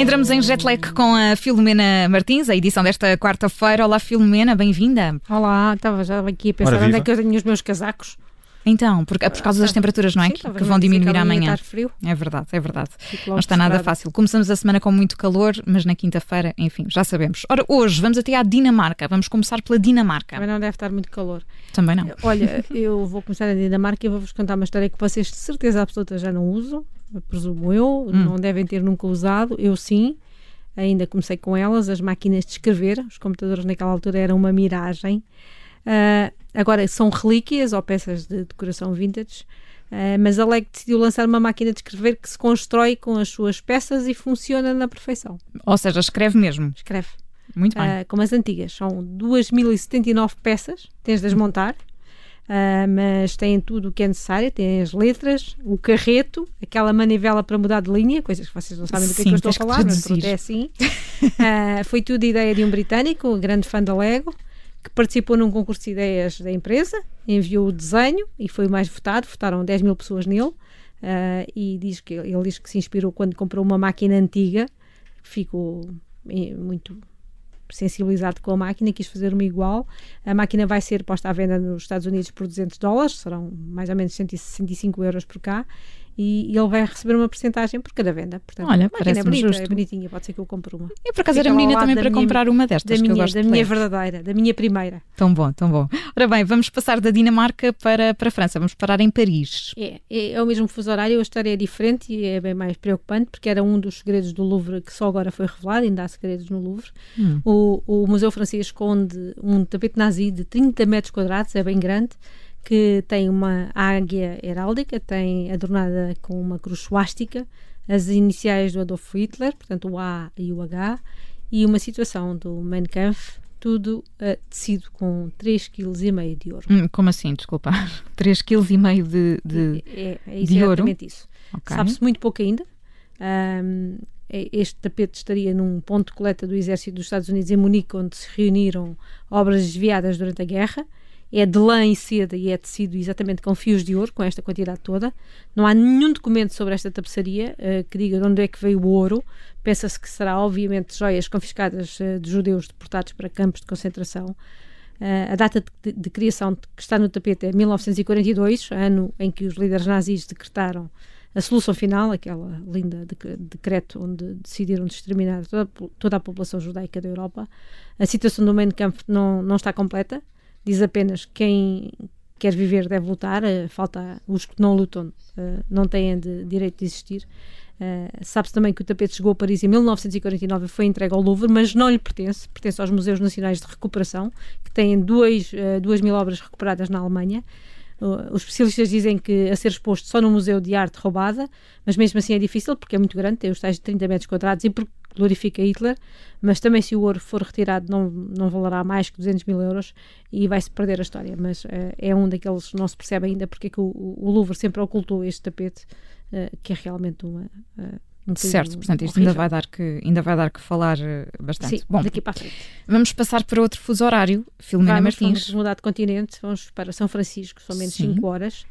Entramos em Jetlag com a Filomena Martins, a edição desta quarta-feira. Olá, Filomena, bem-vinda. Olá, estava já aqui a pensar Ora, onde é que eu tenho os meus casacos. Então, por, por causa das temperaturas, não é? Sim, que, que vão dizer diminuir amanhã frio. É verdade, é verdade. Não está nada fácil. Começamos a semana com muito calor, mas na quinta-feira, enfim, já sabemos. Ora, hoje vamos até à Dinamarca. Vamos começar pela Dinamarca. Também não deve estar muito calor. Também não. Olha, eu vou começar na Dinamarca e vou-vos contar uma história que vocês de certeza absoluta já não usam, presumo eu, Hum. não devem ter nunca usado. Eu sim, ainda comecei com elas, as máquinas de escrever. Os computadores naquela altura eram uma miragem. Ah, agora são relíquias ou peças de decoração vintage. Ah, mas a LEG decidiu lançar uma máquina de escrever que se constrói com as suas peças e funciona na perfeição. Ou seja, escreve mesmo. Escreve. Muito bem. Ah, como as antigas. São 2079 peças, tens de as ah, mas têm tudo o que é necessário, têm as letras, o carreto, aquela manivela para mudar de linha, coisas que vocês não sabem do que é que Sim, eu estou a falar, mas pronto, é assim. Ah, foi tudo ideia de um britânico, um grande fã da Lego, que participou num concurso de ideias da empresa, enviou o desenho e foi o mais votado, votaram 10 mil pessoas nele, ah, e diz que ele diz que se inspirou quando comprou uma máquina antiga, ficou eh, muito sensibilizado com a máquina, quis fazer uma igual. A máquina vai ser posta à venda nos Estados Unidos por 200 dólares, serão mais ou menos 165 euros por cá, e ele vai receber uma porcentagem por cada venda. Portanto, Olha, máquina é bonita, justo. é bonitinha, pode ser que eu compre uma. E por acaso fica era menina também para minha- comprar uma destas Da que eu minha, gosto da minha verdadeira, da minha primeira. Tão bom, tão bom. Ora bem, vamos passar da Dinamarca para, para a França. Vamos parar em Paris. É, é, é o mesmo fuso horário, a história é diferente e é bem mais preocupante, porque era um dos segredos do Louvre que só agora foi revelado, ainda há segredos no Louvre. Hum. O, o Museu Francês esconde um tapete nazi de 30 metros quadrados, é bem grande, que tem uma águia heráldica, tem adornada com uma cruz suástica, as iniciais do Adolf Hitler, portanto o A e o H, e uma situação do Mein Kampf, tudo eh, tecido com 3,5 kg de ouro. Hum, como assim? Desculpa. 3,5 kg de, de... É, é de ouro? exatamente isso. Ok. Sabe-se muito pouco ainda. Ahm, é- este tapete estaria num ponto de coleta do Exército dos Estados Unidos em Munique, onde se reuniram obras desviadas durante a guerra. É de lã e seda e é tecido exatamente com fios de ouro, com esta quantidade toda. Não há nenhum documento sobre esta tapeçaria eh, que diga de onde é que veio o ouro. Pensa-se que será, obviamente, joias confiscadas eh, de judeus deportados para campos de concentração. Eh, a data de, de criação que está no tapete é 1942, ano em que os líderes nazis decretaram a solução final, aquela linda dec- decreto onde decidiram exterminar toda, toda a população judaica da Europa. A situação do Mein Kampf não, não está completa, diz apenas que quem quer viver deve lutar, eh, falta os que não lutam eh, não têm de, direito de existir. Eh, Sabe-se também que o tapete chegou a Paris em 1949 e foi entregue ao Louvre, mas não lhe pertence, pertence aos Museus Nacionais de Recuperação, que têm eh, duas mil obras recuperadas na Alemanha. Uh, Os especialistas dizem que a ser exposto só no Museu de Arte roubada, mas mesmo assim é difícil porque é muito grande, tem os tais de 30 metros quadrados e porque glorifica Hitler, mas também se o ouro for retirado não, não valerá mais que 200 mil euros e vai-se perder a história, mas eh, é um daqueles que não se percebe ainda porque é que o, o Louvre sempre ocultou este tapete, eh, que é realmente uma... eh, um Certo, portanto, isto ainda vai, dar que, ainda vai dar que falar eh, bastante. Sim, Bom, daqui para a frente. vamos passar para outro fuso horário. Filomena Vamos, Martins. vamos mudar de continente, vamos para São Francisco, são menos Sim. 5 horas.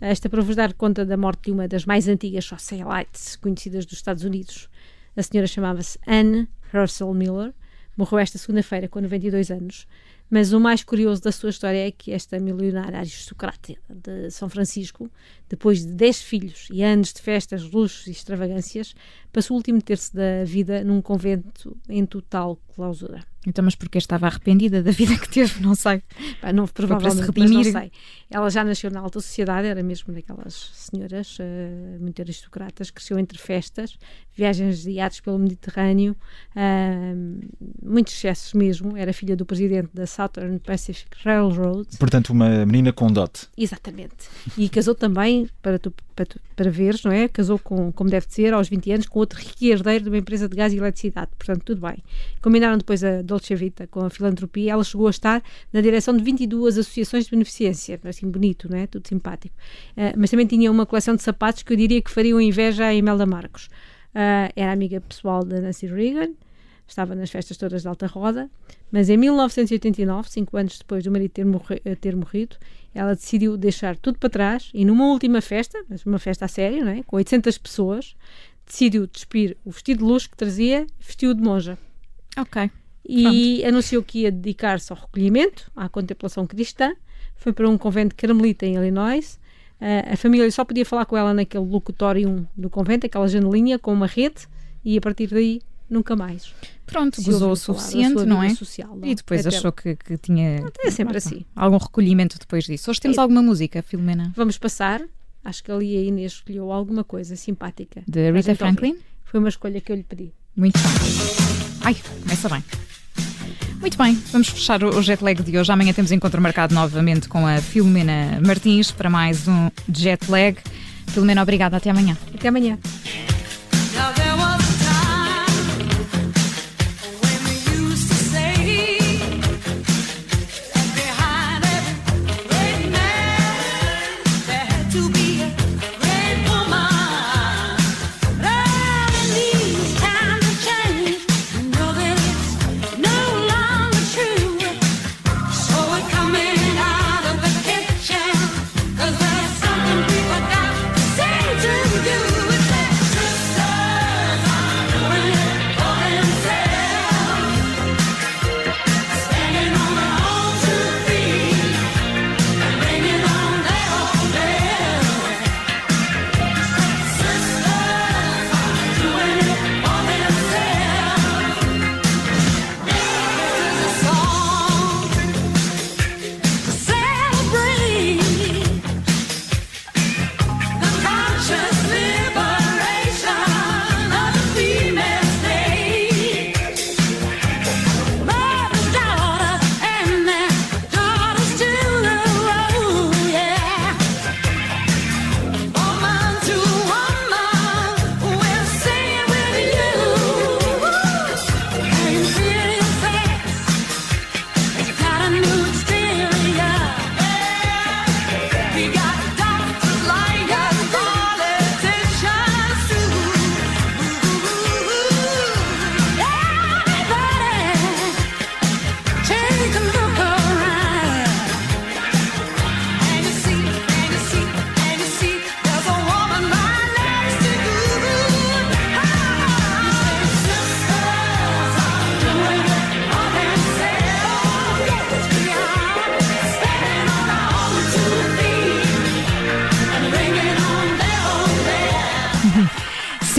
Esta para vos dar conta da morte de uma das mais antigas socialites conhecidas dos Estados Unidos. A senhora chamava-se Anne Russell Miller, morreu esta segunda-feira com 92 anos. Mas o mais curioso da sua história é que esta milionária aristocrata de São Francisco, depois de 10 filhos e anos de festas, luxos e extravagâncias, passou o último terço da vida num convento em total clausura. Então, mas porque estava arrependida da vida que teve, não sei. Pá, não, para provavelmente, mas não sei. Ela já nasceu na alta sociedade, era mesmo daquelas senhoras eh, muito aristocratas, cresceu entre festas, viagens de iates pelo Mediterrâneo, ah, muitos excessos mesmo. Era filha do presidente da Southern Pacific Railroad, Portanto, uma menina com dote. exatamente. E casou também, para tu, para, tu, para veres, não é? Casou com, como deve de ser, aos 20 anos, com outro rico herdeiro de uma empresa de gás e eletricidade. Portanto, tudo bem. Combinaram depois a Dolce Vita com a filantropia. Ela chegou a estar na direção de 22 associações de beneficência. Assim, bonito, não é? Tudo simpático. Ah, mas também tinha uma coleção de sapatos que eu diria que fariam inveja a Imelda Marcos. Ah, era amiga pessoal da Nancy Reagan, estava nas festas todas de alta roda, mas em 1989, cinco anos depois do marido ter, eh, ter morrido, ela decidiu deixar tudo para trás e numa última festa, mas uma festa a sério, não é? com 800 pessoas, decidiu despir o vestido de luxo que trazia, vestiu de monja. Ok. E anunciou que ia dedicar-se ao recolhimento, à contemplação cristã. Foi para um convento carmelita em Illinois. Uh, a família só podia falar com ela naquele locutório do convento, aquela janelinha com uma rede, e a partir daí nunca mais. Pronto, se gozou o suficiente, não é? Social, não? E depois Até- achou que, que tinha É sempre assim. algum recolhimento depois disso. Hoje temos É. alguma música, Filomena? Vamos passar. Acho que ali a Inês escolheu alguma coisa simpática. De Rita então, Franklin? Foi uma escolha que eu lhe pedi. Muito bem. Ai, começa bem. Muito bem, vamos fechar o jet lag de hoje. Amanhã temos encontro marcado novamente com a Filomena Martins para mais um jet lag. Filomena, obrigada. Até amanhã. Até amanhã. To be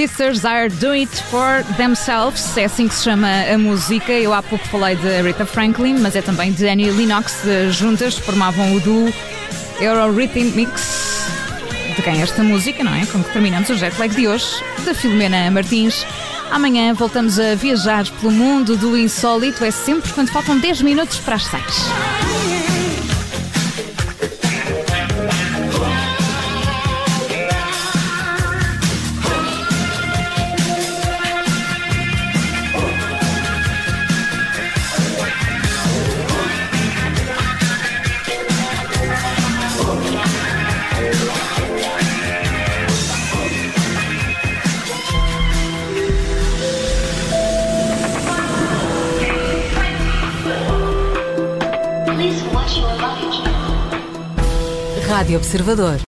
Sisters are doing it for themselves. É assim que se chama a música. Eu há pouco falei de Rita Franklin, mas é também de Annie Lennox. Juntas formavam o duo Eurorhythmics. De quem é esta música, não é? Com que terminamos o jet lag de hoje, da Filomena Martins. Amanhã voltamos a viajar pelo mundo do insólito. É sempre quando faltam 10 minutos para as 6. Rádio Observador.